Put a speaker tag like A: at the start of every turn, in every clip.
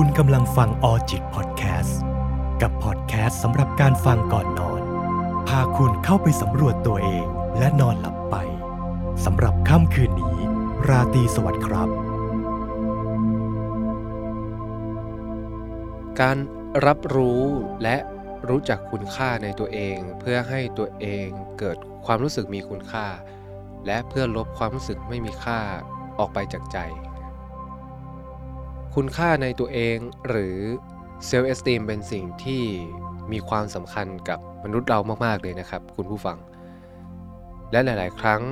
A: คุณกำลังฟังออจิตพอดแคสต์กับพอดแคสต์สำหรับการฟังก่อนนอน พาคุณเข้าไปสำรวจตัวเองและนอนหลับไปสำหรับค่ำคืนนี้ ราตรีสวัสดิ์ครับ
B: การรับรู้และรู้จักคุณค่าในตัวเอง เพื่อให้ตัวเองเกิดความรู้สึกมีคุณค่า และเพื่อลบความรู้สึกไม่มีค่าออกไปจากใจ คุณค่าในตัวเองหรือเซลล์เอสตีมเป็นสิ่งที่มีความสำคัญกับมนุษย์เรามากๆเลยนะครับ คุณผู้ฟัง และหลาย ๆ ครั้ง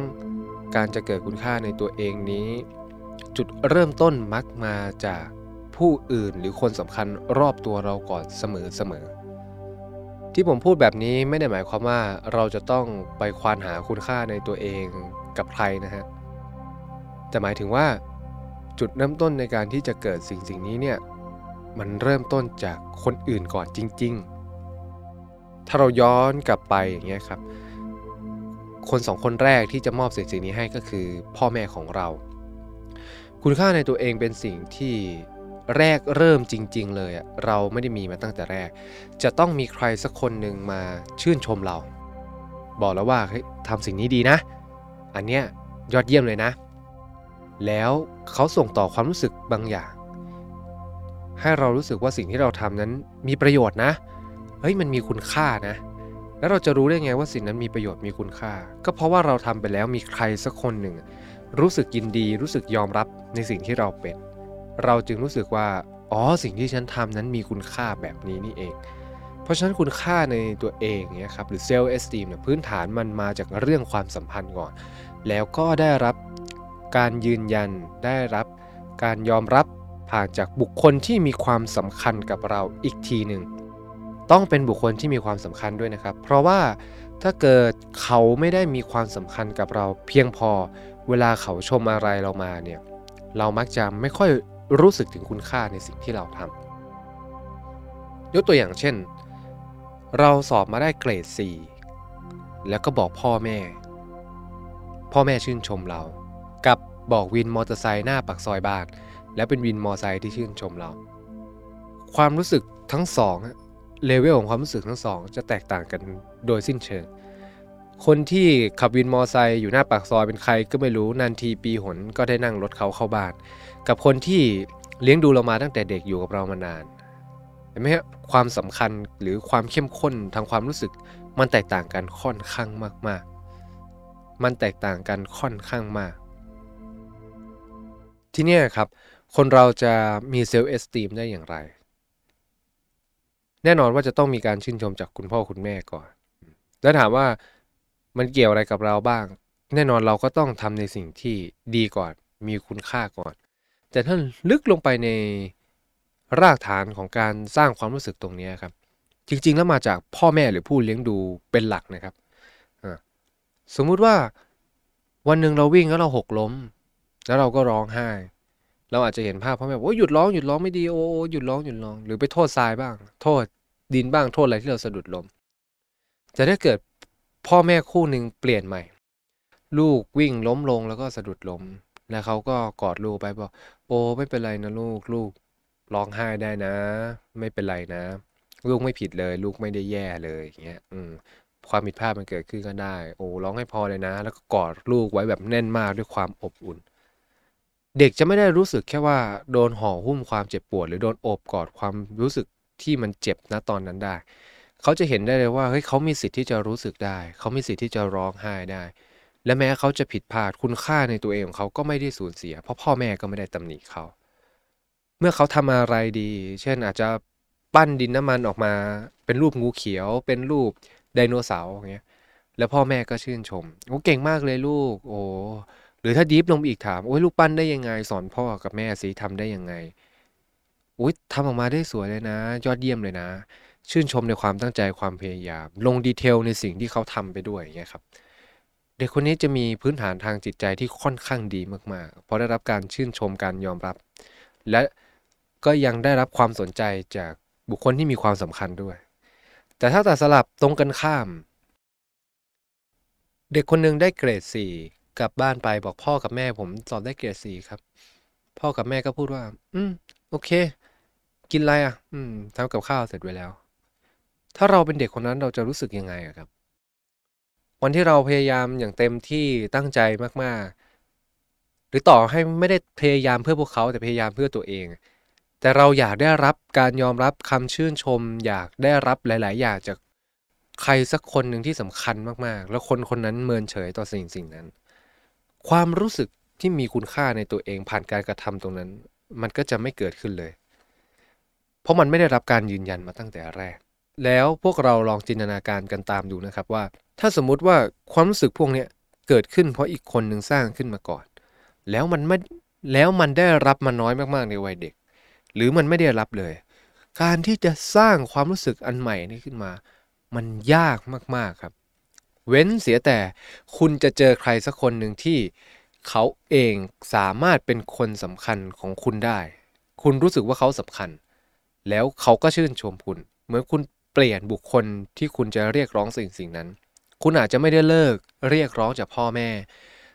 B: การจะเกิดคุณค่าในตัวเองนี้ จุดเริ่มต้นมักมาจากผู้อื่นหรือคนสำคัญรอบตัวเราก่อนเสมอๆที่ผมพูดแบบนี้ไม่ได้หมายความว่าเราจะต้องไปควานหาคุณค่าในตัวเองกับใครนะฮะแต่หมายถึงว่า จุดเริ่มต้นในการที่จะเกิดสิ่งสิ่งนี้เนี่ยมันเริ่มต้นจากคนอื่นก่อนจริง ๆ ถ้าเราย้อนกลับไปอย่างเงี้ยครับ คนสองคนแรกที่จะมอบสิ่งสิ่งนี้ให้ก็คือพ่อแม่ของเรา คุณค่าในตัวเองเป็นสิ่งที่แรกเริ่มจริง ๆ เลยเราไม่ได้มีมาตั้งแต่แรก จะต้องมีใครสักคนหนึ่งมาชื่นชมเรา บอกแล้วว่าทำสิ่งนี้ดีนะ อันเนี้ยยอดเยี่ยมเลยนะ แล้วเขาส่งต่อความรู้สึกบางอย่าง ให้เรารู้สึกว่าสิ่งที่เราทำนั้นมีประโยชน์นะ เฮ้ยมันมีคุณค่านะ แล้วเราจะรู้ได้ไงว่าสิ่งนั้นมีประโยชน์มีคุณค่า ก็เพราะว่าเราทำไปแล้วมีใครสักคนหนึ่ง รู้สึกยินดีรู้สึกยอมรับในสิ่งที่เราเป็น เราจึงรู้สึกว่าอ๋อสิ่งที่ฉันทำนั้นมีคุณค่าแบบนี้นี่เอง เพราะฉะนั้นคุณค่าในตัวเองเนี่ยครับหรือเซลล์เอสตีมเนี่ยพื้นฐานมันมาจากเรื่องความสัมพันธ์ก่อน แล้วก็ได้รับ การยืนยันได้รับการยอมรับผ่านจากบุคคลที่มีความสำคัญกับเราอีกทีหนึ่งต้องเป็นบุคคลที่มีความสำคัญด้วยนะครับ เพราะว่าถ้าเกิดเขาไม่ได้มีความสำคัญกับเราเพียงพอ เวลาเขาชมอะไรเรามาเนี่ยเรามักจะไม่ค่อยรู้สึกถึงคุณค่าในสิ่งที่เราทำยกตัวอย่างเช่น เราสอบมาได้เกรด 4 แล้วก็บอกพ่อแม่ พ่อแม่ชื่นชมเรา บอกวินมอเตอร์ไซค์หน้าปากซอยบ้านแล้วเป็นวินมอเตอร์ไซค์ที่ชื่นชมเรา ความรู้สึกทั้งสองเลเวลของความรู้สึกทั้งสอง จะแตกต่างกันโดยสิ้นเชิง คนที่ขับวินมอเตอร์ไซค์อยู่หน้าปากซอยเป็นใครก็ไม่รู้นานทีปีหนก็ได้นั่งรถเขาเข้าบ้าน กับคนที่เลี้ยงดูเรามาตั้งแต่เด็กอยู่กับเรามานานเห็นไหมฮะความสำคัญหรือความเข้มข้นทางความรู้สึก มันแตกต่างกันค่อนข้างมาก ๆ มันแตกต่างกันค่อนข้างมาก ที่นี่ครับ คนเราจะมี self-esteem ได้อย่างไร แน่นอนว่าจะต้องมีการชื่นชมจากคุณพ่อคุณแม่ก่อน แล้วถามว่ามันเกี่ยวอะไรกับเราบ้าง แน่นอนเราก็ต้องทำในสิ่งที่ดีก่อน มีคุณค่าก่อน แต่ถ้าลึกลงไปในรากฐานของการสร้างความรู้สึกตรงนี้ครับ จริงๆแล้วมาจากพ่อแม่หรือผู้เลี้ยงดูเป็นหลักนะครับสมมุติว่าวันหนึ่งเราวิ่งแล้วเราหกล้ม แล้วเราก็ร้องไห้ เราอาจจะเห็นภาพพ่อแม่บอกว่าหยุดร้องหยุดร้องไม่ดีโอ้หยุดร้องหยุดร้องหรือไปโทษทรายบ้าง โทษดินบ้างโทษอะไรที่เราสะดุดล้มแต่ถ้าเกิดพ่อแม่คู่หนึ่งเปลี่ยนใหม่ ลูกวิ่งล้มลงแล้วก็สะดุดล้มแล้วเขาก็กอดลูกไปบอกโอ้ไม่เป็นไรนะลูกลูกร้องไห้ได้นะ ไม่เป็นไรนะ ลูกไม่ผิดเลย ลูกไม่ได้แย่เลยอย่างเงี้ยอืมความผิดพลาดมันเกิดขึ้นก็ได้ โอ้ร้องให้พอเลยนะ แล้วก็กอดลูกไว้แบบแน่นมากด้วยความอบอุ่น เด็กจะไม่ได้รู้สึกแค่ว่าโดนห่อหุ้มความเจ็บปวด หรือโดนโอบกอดความรู้สึกที่มันเจ็บณตอนนั้นได้ เขาจะเห็นได้เลยว่าเฮ้ยเขามีสิทธิ์ที่จะรู้สึกได้ เขามีสิทธิ์ที่จะร้องไห้ได้ และแม้เขาจะผิดพลาดคุณค่าในตัวเองของเขาก็ไม่ได้สูญเสีย เพราะพ่อแม่ก็ไม่ได้ตำหนิเขา เมื่อเขาทำอะไรดี เช่นอาจจะปั้นดินน้ำมันออกมา เป็นรูปงูเขียว เป็นรูปไดโนเสาร์อย่างเงี้ยแล้วพ่อแม่ก็ชื่นชมโอ้เก่งมากเลยลูก โอ้ หรือถ้าดีฟลงอีกถามโอ้ยลูกปั้นได้ยังไง สอนพ่อกับแม่สิทำได้ยังไงอุ้ยทำออกมาได้สวยเลยนะ ยอดเยี่ยมเลยนะ ชื่นชมในความตั้งใจความพยายาม ลงดีเทลในสิ่งที่เขาทำไปด้วยอย่างเงี้ยครับเด็กคนนี้จะมีพื้นฐานทางจิตใจที่ค่อนข้างดีมากๆ เพราะได้รับการชื่นชมการยอมรับ และก็ยังได้รับความสนใจจากบุคคลที่มีความสำคัญด้วย แต่ถ้าตัดสลับตรงกันข้าม เด็กคนหนึ่งได้เกรดสี่ กลับบ้านไปบอกพ่อกับแม่ผมสอบได้เกรดสี่ครับ พ่อกับแม่ก็พูดว่า อืม โอเค กินอะไรอะ อืมทำกับข้าวเสร็จไว้แล้ว ถ้าเราเป็นเด็กคนนั้นเราจะรู้สึกยังไงอะครับ วันที่เราพยายามอย่างเต็มที่ตั้งใจมาก ๆ หรือต่อให้ไม่ได้พยายามเพื่อพวกเขาแต่พยายามเพื่อตัวเอง แต่เราอยากได้รับการยอมรับคำชื่นชม อยากได้รับหลาย ๆ อย่างจากใครสักคนหนึ่งที่สำคัญมาก ๆ แล้วคนคนนั้นเมินเฉยต่อสิ่งสิ่งนั้น ความรู้สึกที่มีคุณค่าในตัวเองผ่านการกระทำตรงนั้น มันก็จะไม่เกิดขึ้นเลย เพราะมันไม่ได้รับการยืนยันมาตั้งแต่แรก แล้วพวกเราลองจินตนาการกันตามดูนะครับว่า ถ้าสมมุติว่าความรู้สึกพวกนี้เกิดขึ้นเพราะอีกคนหนึ่งสร้างขึ้นมาก่อน แล้วมันไม่แล้วมันได้รับมาน้อยมากๆในวัยเด็ก หรือมันไม่ได้รับเลย การที่จะสร้างความรู้สึกอันใหม่นี้ขึ้นมา มันยากมากๆครับ เว้นเสียแต่คุณจะเจอใครสักคนหนึ่งที่เขาเองสามารถเป็นคนสำคัญของคุณได้ คุณรู้สึกว่าเขาสำคัญ แล้วเขาก็ชื่นชมคุณ เหมือนคุณเปลี่ยนบุคคลที่คุณจะเรียกร้องสิ่งสิ่งนั้น คุณอาจจะไม่ได้เลิกเรียกร้องจากพ่อแม่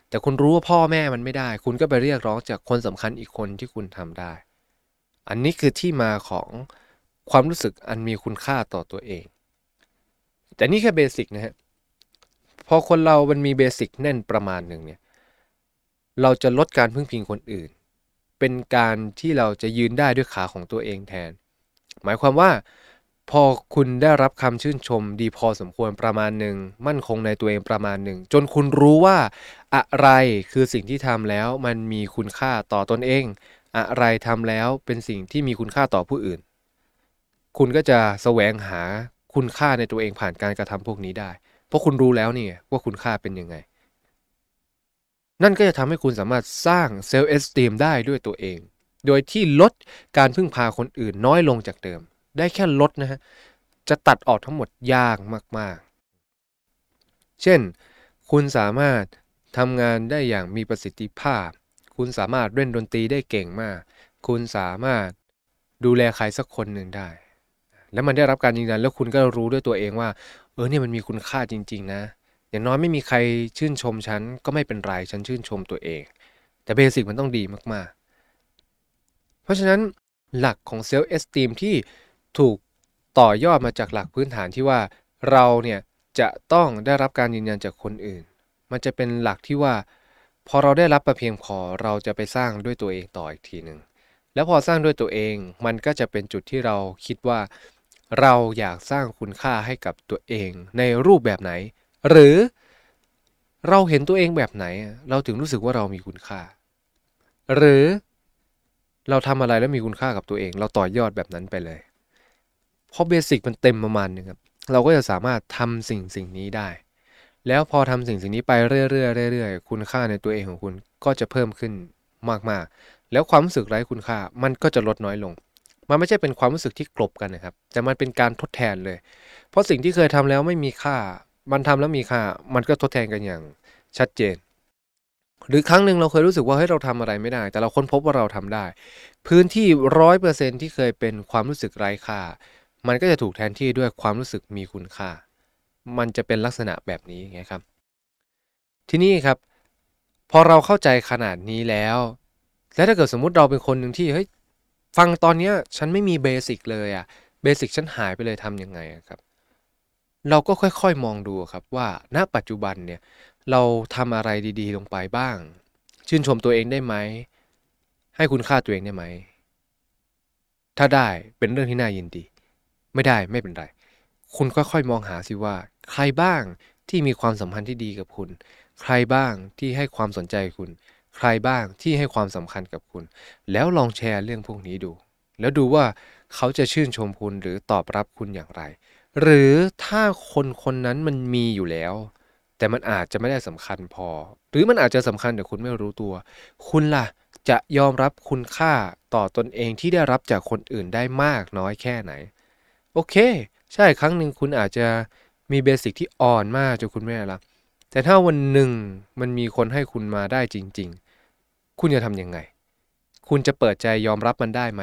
B: แต่คุณรู้ว่าพ่อแม่มันไม่ได้ คุณก็ไปเรียกร้องจากคนสำคัญอีกคนที่คุณทำได้ อันนี้คือที่มาของความรู้สึกอันมีคุณค่าต่อตัวเอง แต่นี่แค่เบสิกนะฮะ พอคนเรามันมีเบสิกแน่นประมาณหนึ่งเนี่ย เราจะลดการพึ่งพิงคนอื่น เป็นการที่เราจะยืนได้ด้วยขาของตัวเองแทน หมายความว่าพอคุณได้รับคำชื่นชมดีพอสมควรประมาณหนึ่งมั่นคงในตัวเองประมาณหนึ่งจนคุณรู้ว่าอะไรคือสิ่งที่ทำแล้วมันมีคุณค่าต่อตนเอง อะไรทำแล้วเป็นสิ่งที่มีคุณค่าต่อผู้อื่น คุณก็จะแสวงหาคุณค่าในตัวเองผ่านการกระทำพวกนี้ได้ เพราะคุณรู้แล้วนี่ว่าคุณค่าเป็นยังไง นั่นก็จะทำให้คุณสามารถสร้าง self-esteem ได้ด้วยตัวเอง โดยที่ลดการพึ่งพาคนอื่นน้อยลงจากเดิม ได้แค่ลดนะฮะ จะตัดออกทั้งหมดยากมาก ๆ เช่น คุณสามารถทำงานได้อย่างมีประสิทธิภาพ คุณสามารถเล่นดนตรีได้เก่งมาก คุณสามารถดูแลใครสักคนหนึ่งได้ แล้วมันได้รับการยืนยันแล้วคุณก็รู้ด้วยตัวเองว่า ออเนี่ยมันมีคุณค่าจริง ๆ นะ อย่างน้อยไม่มีใครชื่นชมฉันก็ไม่เป็นไรฉันชื่นชมตัวเอง แต่ basic มันต้องดีมากๆ เพราะฉะนั้นหลักของ self-esteem ที่ถูกต่อยอดมาจากหลักพื้นฐานที่ว่าเราเนี่ยจะต้องได้รับการยืนยันจากคนอื่น มันจะเป็นหลักที่ว่า พอเราได้รับมาเพียงพอเราจะไปสร้างด้วยตัวเองต่ออีกทีหนึ่งแล้วพอสร้างด้วยตัวเองมันก็จะเป็นจุดที่เราคิดว่า เราอยากสร้างคุณค่าให้กับตัวเองในรูปแบบไหน หรือเราเห็นตัวเองแบบไหน เราถึงรู้สึกว่าเรามีคุณค่า หรือเราทำอะไรแล้วมีคุณค่ากับตัวเอง เราต่อยอดแบบนั้นไปเลยเพราะเบสิกมันเต็มประมาณนึงครับ เราก็จะสามารถทำสิ่งสิ่งนี้ได้ แล้วพอทำสิ่งสิ่งนี้ไปเรื่อยๆเรื่อยๆคุณค่าในตัวเองของคุณก็จะเพิ่มขึ้นมากๆ แล้วความรู้สึกไร้คุณค่ามันก็จะลดน้อยลง มันไม่ใช่เป็นความรู้สึกที่กลบกันนะครับ แต่มันเป็นการทดแทนเลย เพราะสิ่งที่เคยทำแล้วไม่มีค่า มันทำแล้วมีค่า มันก็ทดแทนกันอย่างชัดเจน หรือครั้งหนึ่งเราเคยรู้สึกว่าเฮ้ยเราทำอะไรไม่ได้ แต่เราค้นพบว่าเราทำได้ พื้นที่ร้อยเปอร์เซ็นที่เคยเป็นความรู้สึกไร้ค่า มันก็จะถูกแทนที่ด้วยความรู้สึกมีคุณค่า มันจะเป็นลักษณะแบบนี้ไงครับ ทีนี้ครับ พอเราเข้าใจขนาดนี้แล้ว แล้วถ้าเกิดสมมุติเราเป็นคนหนึ่งที่เฮ้ย ฟังตอนเนี้ยฉันไม่มีเบสิกเลยอะเบสิกฉันหายไปเลยทำยังไงครับ เราก็ค่อยๆมองดูครับว่าณปัจจุบันเนี่ยเราทำอะไรดีๆ ลงไปบ้าง ชื่นชมตัวเองได้ไหม ให้คุณค่าตัวเองได้ไหม ถ้าได้เป็นเรื่องที่น่ายินดี ไม่ได้ไม่เป็นไร คุณค่อยๆมองหาสิว่า ใครบ้างที่มีความสัมพันธ์ที่ดีกับคุณ ใครบ้างที่ให้ความสนใจคุณ ใครบ้างที่ให้ความสำคัญกับคุณ แล้วลองแชร์เรื่องพวกนี้ดู แล้วดูว่าเขาจะชื่นชมคุณหรือตอบรับคุณอย่างไร หรือถ้าคนคนนั้นมันมีอยู่แล้ว แต่มันอาจจะไม่ได้สำคัญพอ หรือมันอาจจะสำคัญแต่คุณไม่รู้ตัว คุณล่ะจะยอมรับคุณค่าต่อตนเองที่ได้รับจากคนอื่นได้มากน้อยแค่ไหน โอเค ใช่ครั้งหนึ่งคุณอาจจะมีเบสิกที่อ่อนมากจนคุณไม่ได้รับ แต่ถ้าวันหนึ่งมันมีคนให้คุณมาได้จริง ๆ คุณจะทำยังไง คุณจะเปิดใจยอมรับมันได้ไหม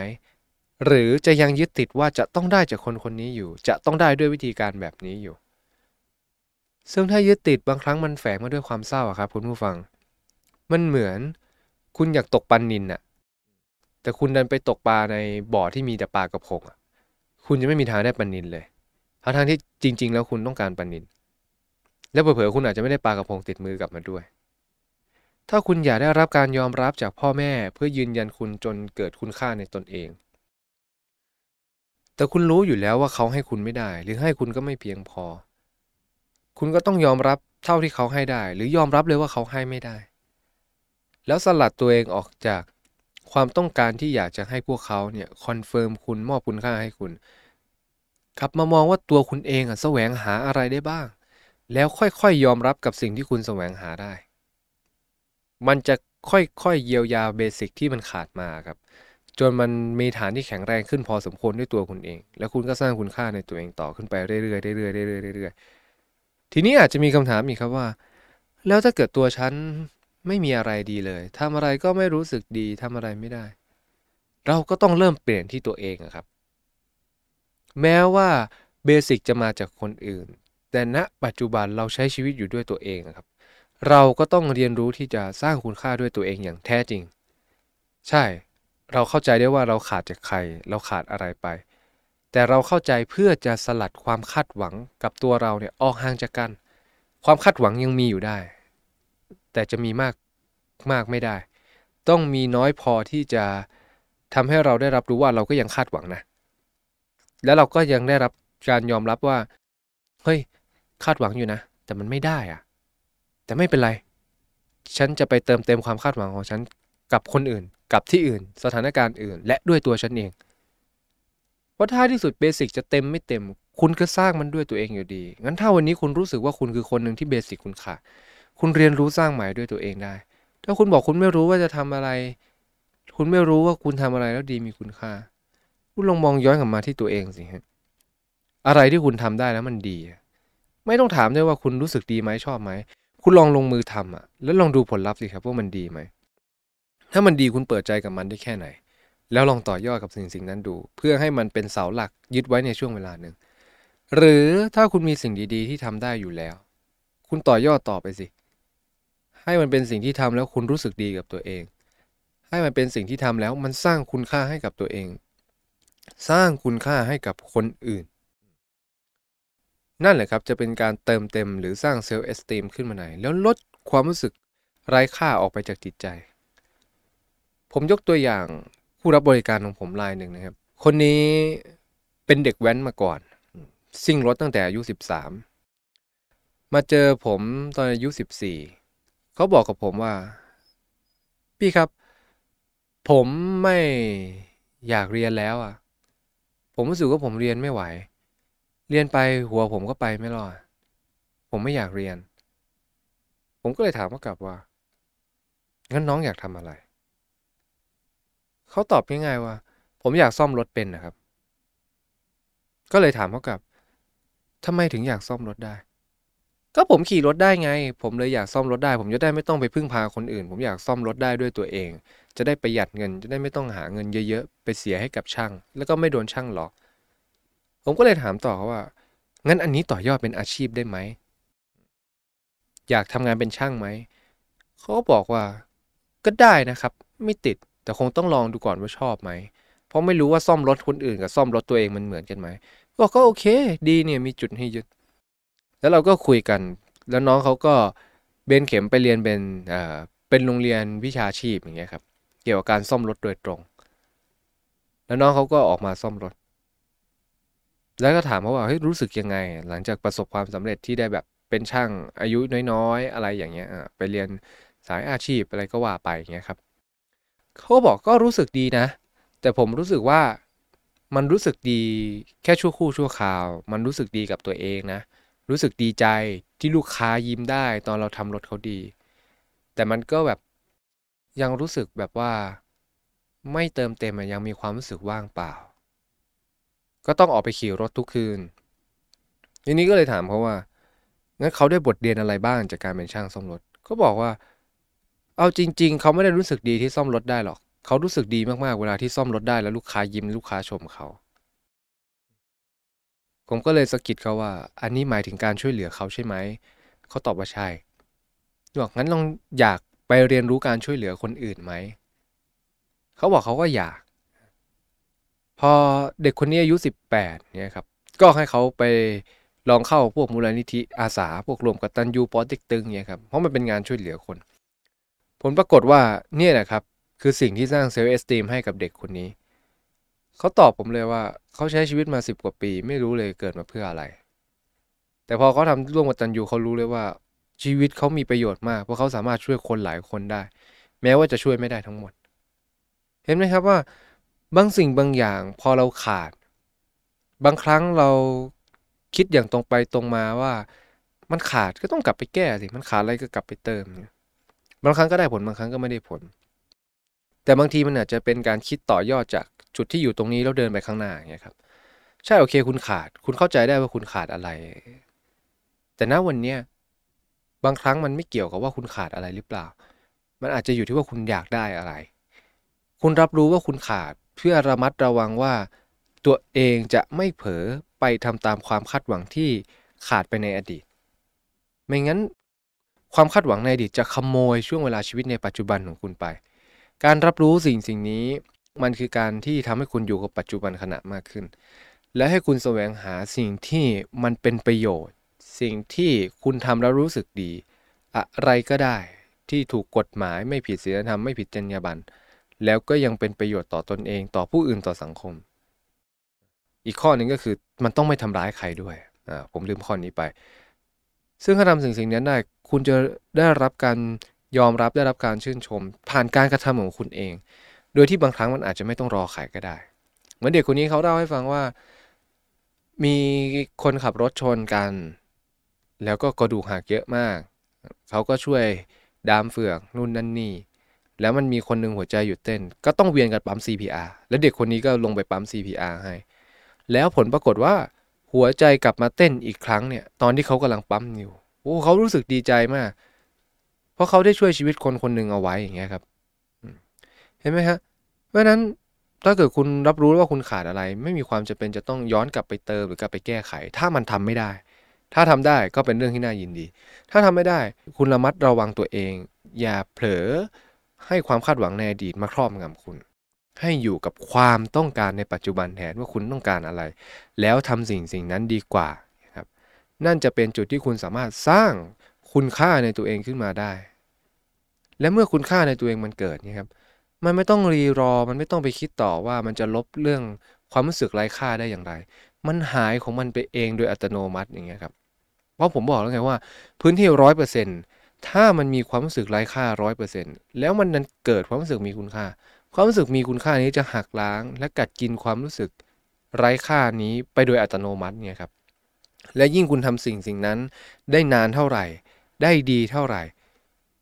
B: หรือจะยังยึดติดว่าจะต้องได้จากคนคนนี้อยู่ จะต้องได้ด้วยวิธีการแบบนี้อยู่ ซึ่งถ้ายึดติดบางครั้งมันแฝงมาด้วยความเศร้าครับคุณผู้ฟัง มันเหมือนคุณอยากตกปันนินน่ะ แต่คุณดันไปตกปลาในบ่อที่มีแต่ปลากระพงอะ คุณจะไม่มีทางได้ปลานินเลยทั้งทางที่จริง ๆ แล้วคุณต้องการปลานิน และเผลอๆคุณอาจจะไม่ได้ปลากระพงติดมือกลับมาด้วย ถ้าคุณอยากได้รับการยอมรับจากพ่อแม่เพื่อยืนยันคุณจนเกิดคุณค่าในตนเอง แต่คุณรู้อยู่แล้วว่าเขาให้คุณไม่ได้ หรือให้คุณก็ไม่เพียงพอ คุณก็ต้องยอมรับเท่าที่เขาให้ได้ หรือยอมรับเลยว่าเขาให้ไม่ได้ แล้วสลัดตัวเองออกจากความต้องการที่อยากจะให้พวกเขาเนี่ย confirm คุณมอบคุณค่าให้คุณกลับมามองว่าตัวคุณเองอะแสวงหาอะไรได้บ้าง แล้วค่อยๆยอมรับกับสิ่งที่คุณแสวงหาได้ มันจะค่อยๆเยียวยาเบสิกที่มันขาดมาครับ จนมันมีฐานที่แข็งแรงขึ้นพอสมควรด้วยตัวคุณเอง แล้วคุณก็สร้างคุณค่าในตัวเองต่อขึ้นไปเรื่อยๆเรื่อยๆเรื่อยๆเรื่อยๆทีนี้อาจจะมีคำถามอีกครับว่า แล้วถ้าเกิดตัวฉันไม่มีอะไรดีเลยทำอะไรก็ไม่รู้สึกดีทำอะไรไม่ได้ เราก็ต้องเริ่มเปลี่ยนที่ตัวเองครับ แม้ว่าเบสิกจะมาจากคนอื่น แต่ณปัจจุบันเราใช้ชีวิตอยู่ด้วยตัวเองครับ เราก็ต้องเรียนรู้ที่จะสร้างคุณค่าด้วยตัวเองอย่างแท้จริง ใช่ เราเข้าใจได้ว่าเราขาดจากใคร เราขาดอะไรไป แต่เราเข้าใจเพื่อจะสลัดความคาดหวังกับตัวเราเนี่ยออกห่างจากกัน ความคาดหวังยังมีอยู่ได้ แต่จะมีมากมากไม่ได้ ต้องมีน้อยพอที่จะทำให้เราได้รับรู้ว่าเราก็ยังคาดหวังนะ แล้วเราก็ยังได้รับการยอมรับว่า เฮ้ย คาดหวังอยู่นะ แต่มันไม่ได้อะแต่ไม่เป็นไร ฉันจะไปเติมเต็มความคาดหวังของฉันกับคนอื่น กับที่อื่น สถานการณ์อื่น และด้วยตัวฉันเองว่าท้ายที่สุดเบสิกจะเต็มไม่เต็ม คุณก็สร้างมันด้วยตัวเองอยู่ดี งั้นถ้าวันนี้คุณรู้สึกว่าคุณคือคนหนึ่งที่เบสิกคุณขาดคุณเรียนรู้สร้างใหม่ด้วยตัวเองได้ ถ้าคุณบอกคุณไม่รู้ว่าจะทำอะไร คุณไม่รู้ว่าคุณทำอะไรแล้วดีมีคุณค่า คุณลองมองย้อนกลับมาที่ตัวเองสิฮะ อะไรที่คุณทำได้แล้วมันดี ไม่ต้องถามด้วยว่าคุณรู้สึกดีไหมชอบไหม คุณลองลงมือทำอะ แล้วลองดูผลลัพธ์สิครับว่ามันดีไหม ถ้ามันดีคุณเปิดใจกับมันได้แค่ไหน แล้วลองต่อยอดกับสิ่งสิ่งนั้นดู เพื่อให้มันเป็นเสาหลักยึดไว้ในช่วงเวลาหนึ่ง หรือถ้าคุณมีสิ่งดีๆ ที่ทำได้อยู่แล้ว คุณต่อยอดต่อไปสิ ให้มันเป็นสิ่งที่ทำแล้วคุณรู้สึกดีกับตัวเอง ให้มันเป็นสิ่งที่ทำแล้วมันสร้างคุณค่าให้กับตัวเอง สร้างคุณค่าให้กับคนอื่น นั่นแหละครับจะเป็นการเติมเต็มหรือสร้างเซลล์เอสติมขึ้นมาหน่อยแล้วลดความรู้สึกไร้ค่าออกไปจากจิตใจ ผมยกตัวอย่างผู้รับบริการของผมรายหนึ่งนะครับ คนนี้เป็นเด็กแว้นมาก่อน ซิ่งรถตั้งแต่อายุ 13 มาเจอผมตอนอายุ 14 เขาบอกกับผมว่า พี่ครับ ผมไม่อยากเรียนแล้วอะ ผมรู้สึกว่าผมเรียนไม่ไหว เรียนไปหัวผมก็ไปไม่รอด ผมไม่อยากเรียน ผมก็เลยถามเขากลับว่า งั้นน้องอยากทำอะไร เขาตอบง่ายๆว่า ผมอยากซ่อมรถเป็นนะครับ ก็เลยถามเขากลับทำไมถึงอยากซ่อมรถได้ ก็ผมขี่รถได้ไง ผมเลยอยากซ่อมรถได้ ผมจะได้ไม่ต้องไปพึ่งพาคนอื่น ผมอยากซ่อมรถได้ด้วยตัวเอง จะได้ประหยัดเงิน จะได้ไม่ต้องหาเงินเยอะๆ ไปเสียให้กับช่าง แล้วก็ไม่โดนช่างหลอก ผมก็เลยถามต่อเขาว่า งั้นอันนี้ต่อยอดเป็นอาชีพได้ไหม อยากทำงานเป็นช่างไหม เขาก็บอกว่าก็ได้นะครับ ไม่ติด แต่คงต้องลองดูก่อนว่าชอบไหม เพราะไม่รู้ว่าซ่อมรถคนอื่นกับซ่อมรถตัวเองมันเหมือนกันไหมบอกก็โอเค ดีเนี่ยมีจุดให้ยึด แล้วเราก็คุยกัน แล้วน้องเขาก็เบนเข็มไปเรียนเป็นเอ่อเป็นโรงเรียนวิชาชีพอย่างเงี้ยครับ เกี่ยวกับการซ่อมรถโดยตรง แล้วน้องเขาก็ออกมาซ่อมรถ แล้วก็ถามเขาว่าเฮ้ยรู้สึกยังไง หลังจากประสบความสำเร็จที่ได้แบบเป็นช่างอายุน้อยๆ อะไรอย่างเงี้ยไปเรียนสายอาชีพอะไรก็ว่าไปอย่างเงี้ยครับเขาบอกก็รู้สึกดีนะ แต่ผมรู้สึกว่ามันรู้สึกดีแค่ชั่วคู่ชั่วคราว มันรู้สึกดีกับตัวเองนะ รู้สึกดีใจที่ลูกค้ายิ้มได้ ตอนเราทำรถเขาดี แต่มันก็แบบยังรู้สึกแบบว่า ไม่เติมเต็มยังมีความรู้สึกว่างเปล่า ก็ต้องออกไปขี่รถทุกคืน ทีนี้ก็เลยถามเขาว่า งั้นเขาได้บทเรียนอะไรบ้างจากการเป็นช่างซ่อมรถก็บอกว่า เอาจริง ๆ เขาไม่ได้รู้สึกดีที่ซ่อมรถได้หรอก เขารู้สึกดีมากๆ เวลาที่ซ่อมรถได้แล้วลูกค้ายิ้มลูกค้าชมเขา ผมก็เลยสะกิดเขาว่า อันนี้หมายถึงการช่วยเหลือเขาใช่ไหม เขาตอบว่าใช่บอกงั้นลองอยากไปเรียนรู้การช่วยเหลือคนอื่นไหม เขาบอกเขาก็อยาก พอเด็กคนนี้อายุ 18เนี่ยครับก็ให้เขาไปลองเข้าพวกมูลนิธิอาสาพวกร่วมกตัญญูป่อเต็กตึ๊งเนี่ยครับเพราะมันเป็นงานช่วยเหลือคน ผลปรากฏว่าเนี่ยนะครับ คือสิ่งที่สร้าง self-esteem ให้กับเด็กคนนี้ เขาตอบผมเลยว่าเขาใช้ชีวิตมาสิบกว่าปี ไม่รู้เลยเกิดมาเพื่ออะไร แต่พอเขาทำร่วมกตันยูเขารู้เลยว่า ชีวิตเขามีประโยชน์มากเพราะเขาสามารถช่วยคนหลายคนได้ แม้ว่าจะช่วยไม่ได้ทั้งหมด เห็นไหมครับว่า บางสิ่งบางอย่างพอเราขาด บางครั้งเราคิดอย่างตรงไปตรงมาว่า มันขาดก็ต้องกลับไปแก้สิมันขาดอะไรก็กลับไปเติมบางครั้งก็ได้ผลบางครั้งก็ไม่ได้ผล แต่บางทีมันอาจจะเป็นการคิดต่อยอดจากจุดที่อยู่ตรงนี้แล้วเดินไปข้างหน้าอย่างเงี้ยครับ ใช่โอเค คุณขาด คุณเข้าใจได้ว่าคุณขาดอะไร แต่ณวันเนี้ยบางครั้งมันไม่เกี่ยวกับว่าคุณขาดอะไรหรือเปล่า มันอาจจะอยู่ที่ว่าคุณอยากได้อะไร คุณรับรู้ว่าคุณขาด เพื่อระมัดระวังว่า ตัวเองจะไม่เผลอไปทำตามความคาดหวังที่ขาดไปในอดีต ไม่งั้น ความคาดหวังในอดีตจะขโมยช่วงเวลาชีวิตในปัจจุบันของคุณไป การรับรู้สิ่งสิ่งนี้ มันคือการที่ทำให้คุณอยู่กับปัจจุบันขณะมากขึ้น และให้คุณแสวงหาสิ่งที่มันเป็นประโยชน์ สิ่งที่คุณทำแล้วรู้สึกดี อะไรก็ได้ที่ถูกกฎหมายไม่ผิดศีลธรรมไม่ผิดจรรยาบรรณ แล้วก็ยังเป็นประโยชน์ต่อตอนเองต่อผู้อื่นต่อสังคม อีกข้อหนึ่งก็คือมันต้องไม่ทำร้ายใครด้วยอ่าผมลืมข้อนี้ไป ซึ่งถ้าทำสิ่งสิ่งนี้ได้คุณจะได้รับการยอมรับได้รับการชื่นชม ผ่านการกระทำของคุณเอง โดยที่บางครั้งมันอาจจะไม่ต้องรอใครก็ได้ เหมือนเด็กคนนี้เขาเล่าให้ฟังว่า มีคนขับรถชนกัน แล้วก็กระดูกหักเยอะมาก เขาก็ช่วยดามเฟือกนู่นนั่นนี่ แล้วมันมีคนหนึ่งหัวใจหยุดเต้น ก็ต้องเวียนกันปั๊ม CPR แล้วเด็กคนนี้ก็ลงไปปั๊ม CPR ให้ แล้วผลปรากฏว่าหัวใจกลับมาเต้นอีกครั้งเนี่ย ตอนที่เขากำลังปั๊มอยู่โอ้เขารู้สึกดีใจมาก เพราะเขาได้ช่วยชีวิตคนคนหนึ่งเอาไว้อย่างเงี้ยครับเห็นไหมฮะเพราะนั้นถ้าเกิดคุณรับรู้ว่าคุณขาดอะไร ไม่มีความจำเป็นจะต้องย้อนกลับไปเติมหรือกลับไปแก้ไข ถ้ามันทำไม่ได้ ถ้าทำได้ก็เป็นเรื่องที่น่ายินดี ถ้าทำไม่ได้ คุณระมัดระวังตัวเอง อย่าเผลอ ให้ความคาดหวังในอดีตมาครอบงำคุณ ให้อยู่กับความต้องการในปัจจุบันแทนว่าคุณต้องการอะไร แล้วทำสิ่งสิ่งนั้นดีกว่าครับนั่นจะเป็นจุดที่คุณสามารถสร้างคุณค่าในตัวเองขึ้นมาได้ และเมื่อคุณค่าในตัวเองมันเกิดนี่ครับมันไม่ต้องรีรอ มันไม่ต้องไปคิดต่อว่ามันจะลบเรื่องความรู้สึกไร้ค่าได้อย่างไร มันหายของมันไปเองโดยอัตโนมัติอย่างเงี้ยครับ เพราะผมบอกแล้วไงว่า พื้นที่ร้อยเปอร์เซ็นต์ ถ้ามันมีความรู้สึกไร้ค่าร้อยเปอร์เซ็นต์แล้วมันนั้นเกิดความรู้สึกมีคุณค่า ความรู้สึกมีคุณค่านี้จะหักล้าง และกัดกินความรู้สึกไร้ค่านี้ไปโดยอัตโนมัติเนี่ยครับ และยิ่งคุณทำสิ่งสิ่งนั้น ได้นานเท่าไหร่ ได้ดีเท่าไหร่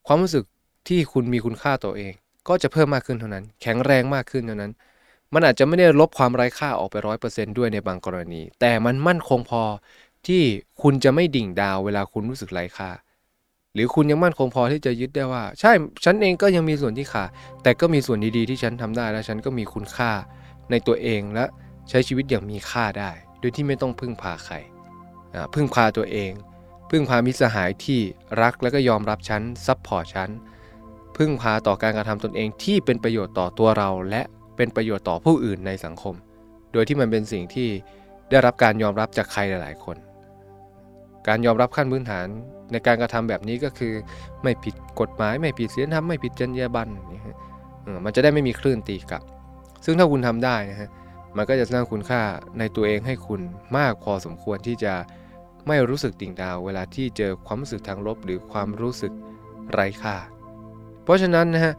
B: ความรู้สึกที่คุณมีคุณค่าตัวเอง ก็จะเพิ่มมากขึ้นเท่านั้น แข็งแรงมากขึ้นเท่านั้น มันอาจจะไม่ได้ลบความไร้ค่าออกไปร้อยเปอร์เซ็นต์ด้วยในบางกรณี แต่มันมั่นคงพอที่คุณจะไม่ดิ่งดาวเวลาคุณรู้สึกไร้ค่า หรือคุณยังมั่นคงพอที่จะยึดได้ว่า ใช่ฉันเองก็ยังมีส่วนที่ขาดแต่ก็มีส่วนดีๆที่ฉันทำได้และฉันก็มีคุณค่าในตัวเองและใช้ชีวิตอย่างมีค่าได้ โดยที่ไม่ต้องพึ่งพาใครพึ่งพาตัวเอง พึ่งพามิตรสหายที่รักและก็ยอมรับฉัน support ฉันพึ่งพาต่อการกระทำตนเองที่เป็นประโยชน์ต่อตัวเรา และเป็นประโยชน์ต่อผู้อื่นในสังคม โดยที่มันเป็นสิ่งที่ได้รับการยอมรับจากใครหลาย ๆ คน การยอมรับขั้นพื้นฐานในการกระทำแบบนี้ก็คือ ไม่ผิดกฎหมาย ไม่ผิดศีลธรรมไม่ผิดจรรยาบรรณมันจะได้ไม่มีคลื่นตีกลับ ซึ่งถ้าคุณทำได้นะฮะมันก็จะสร้างคุณค่าในตัวเองให้คุณมากพอสมควรที่จะไม่รู้สึกดิ่งดาว เวลาที่เจอความรู้สึกทางลบ หรือความรู้สึกไร้ค่า เพราะฉะนั้นนะฮะ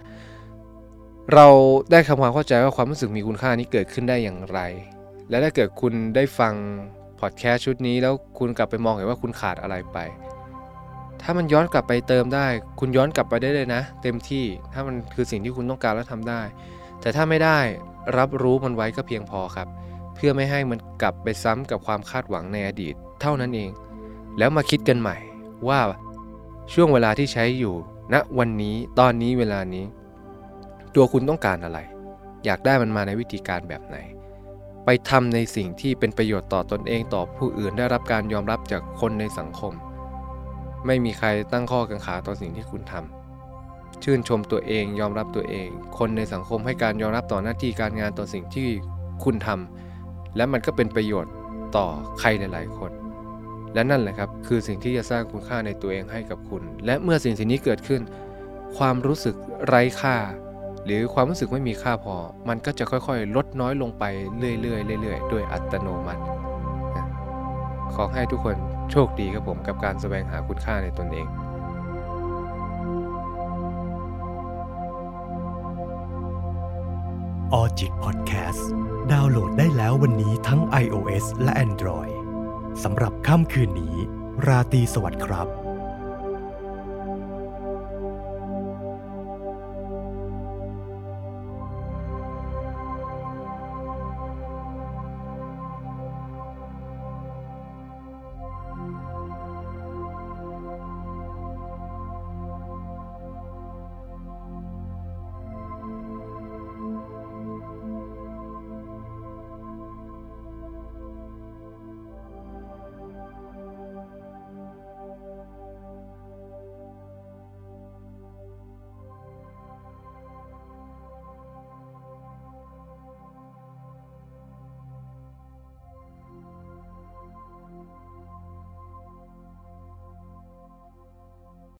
B: เราได้ทำความเข้าใจว่าความรู้สึกมีคุณค่านี้เกิดขึ้นได้อย่างไร และถ้าเกิดคุณได้ฟัง พอดแคสต์ชุดนี้แล้วคุณกลับไปมองเห็นว่าคุณขาดอะไรไป ถ้ามันย้อนกลับไปเติมได้ คุณย้อนกลับไปได้เลยนะ เต็มที่ถ้ามันคือสิ่งที่คุณต้องการแล้วทำได้ แต่ถ้าไม่ได้รับรู้มันไว้ก็เพียงพอครับ เพื่อไม่ให้มันกลับไปซ้ำกับความคาดหวังในอดีต เท่านั้นเอง แล้วมาคิดกันใหม่ ว่าช่วงเวลาที่ใช้อยู่ณนะวันนี้ตอนนี้เวลานี้ ตัวคุณต้องการอะไร อยากได้มันมาในวิธีการแบบไหน ไปทำในสิ่งที่เป็นประโยชน์ต่อตอนเองต่อผู้อื่นได้รับการยอมรับจากคนในสังคม ไม่มีใครตั้งข้อกังขาต่อสิ่งที่คุณทำชื่นชมตัวเองยอมรับตัวเอง คนในสังคมให้การยอมรับต่อหน้าที่การงานต่อสิ่งที่คุณทำและมันก็เป็นประโยชน์ต่อใครหลาย ๆ คนและนั่นแหละครับคือสิ่งที่จะสร้างคุณค่าในตัวเองให้กับคุณ และเมื่อสิ่งสิ่งนี้เกิดขึ้น ความรู้สึกไร้ค่า หรือความรู้สึกไม่มีค่าพอ มันก็จะค่อยๆ ลดน้อยลงไปเรื่อยๆเรื่อยๆด้วยอัตโนมัตินะขอให้ทุกคนโชคดีครับผมกับการแสวงหาคุณค่าในตนเอง
A: ออจิตพอดแคสต์ดาวน์โหลดได้แล้ววันนี้ทั้ง iOS และ Android สำหรับค่ำคืนนี้ ราตรีสวัสดิ์ครับ